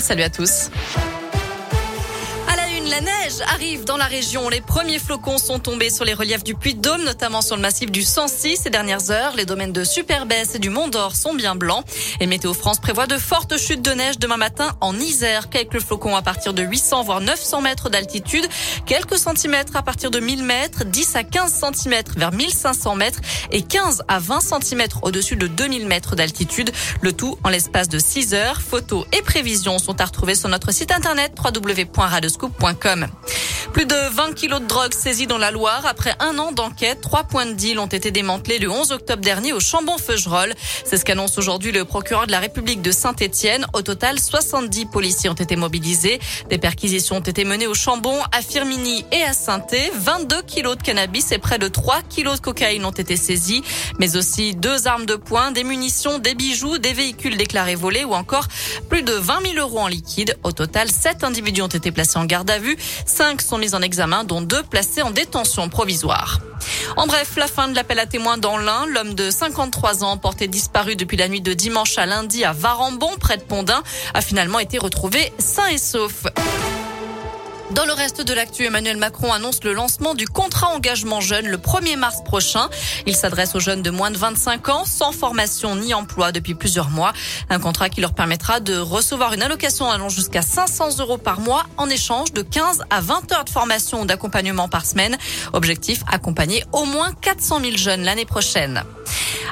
Salut à tous la neige arrive dans la région. Les premiers flocons sont tombés sur les reliefs du Puy-de-Dôme, notamment sur le massif du Sancy ces dernières heures. Les domaines de Superbès et du Mont d'Or sont bien blancs. Et Météo France prévoit de fortes chutes de neige demain matin en Isère. Quelques flocons à partir de 800 voire 900 mètres d'altitude. Quelques centimètres à partir de 1000 mètres. 10 à 15 centimètres vers 1500 mètres et 15 à 20 centimètres au-dessus de 2000 mètres d'altitude. Le tout en l'espace de 6 heures. Photos et prévisions sont à retrouver sur notre site internet www.radescoop.com. Télécom. Plus de 20 kilos de drogue saisis dans la Loire. Après un an d'enquête, trois points de deal ont été démantelés le 11 octobre dernier au Chambon-Feugerolles. C'est ce qu'annonce aujourd'hui le procureur de la République de Saint-Etienne. Au total, 70 policiers ont été mobilisés. Des perquisitions ont été menées au Chambon, à Firminy et à saint 22 kilos de cannabis et près de 3 kilos de cocaïne ont été saisis, mais aussi deux armes de poing, des munitions, des bijoux, des véhicules déclarés volés ou encore plus de 20 000 euros en liquide. Au total, sept individus ont été placés en garde à vue. Sont mis en examen, dont deux placés en détention provisoire. En bref, la fin de l'appel à témoins dans l'Ain. L'homme de 53 ans, porté disparu depuis la nuit de dimanche à lundi à Varambon, près de Pondin, a finalement été retrouvé sain et sauf. Dans le reste de l'actu, Emmanuel Macron annonce le lancement du contrat engagement jeune le 1er mars prochain. Il s'adresse aux jeunes de moins de 25 ans, sans formation ni emploi depuis plusieurs mois. Un contrat qui leur permettra de recevoir une allocation allant jusqu'à 500 euros par mois en échange de 15 à 20 heures de formation ou d'accompagnement par semaine. Objectif, accompagner au moins 400 000 jeunes l'année prochaine.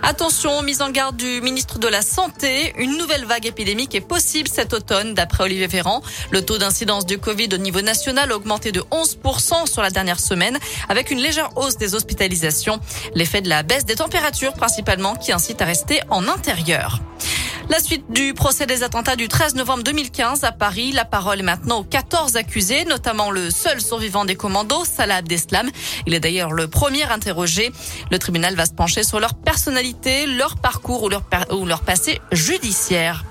Attention, mise en garde du ministre de la Santé, une nouvelle vague épidémique est possible cet automne, d'après Olivier Véran. Le taux d'incidence du Covid au niveau national a augmenté de 11% sur la dernière semaine, avec une légère hausse des hospitalisations. L'effet de la baisse des températures principalement qui incite à rester en intérieur. La suite du procès des attentats du 13 novembre 2015 à Paris. La parole est maintenant aux 14 accusés, notamment le seul survivant des commandos, Salah Abdeslam. Il est d'ailleurs le premier interrogé. Le tribunal va se pencher sur leur personnalité, leur parcours ou leur, passé judiciaire.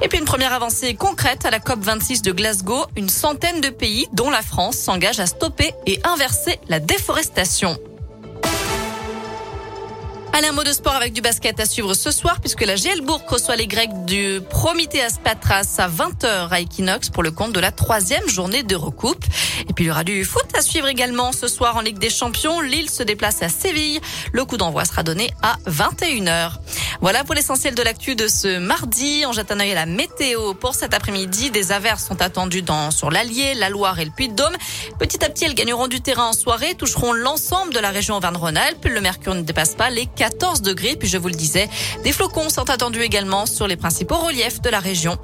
Et puis une première avancée concrète à la COP26 de Glasgow. Une centaine de pays, dont la France, s'engagent à stopper et inverser la déforestation. Allez, un mot de sport avec du basket à suivre ce soir puisque la GL Bourg reçoit les Grecs du Prometheas Patras à 20h à Equinox pour le compte de la troisième journée de recoupe. Et puis il y aura du foot à suivre également ce soir en Ligue des Champions. Lille se déplace à Séville. Le coup d'envoi sera donné à 21h. Voilà pour l'essentiel de l'actu de ce mardi. On jette un œil à la météo pour cet après-midi. Des averses sont attendues sur l'Allier, la Loire et le Puy-de-Dôme. Petit à petit, elles gagneront du terrain en soirée, toucheront l'ensemble de la région Auvergne-Rhône-Alpes. Le mercure ne dépasse pas les 14 degrés. Puis je vous le disais, des flocons sont attendus également sur les principaux reliefs de la région.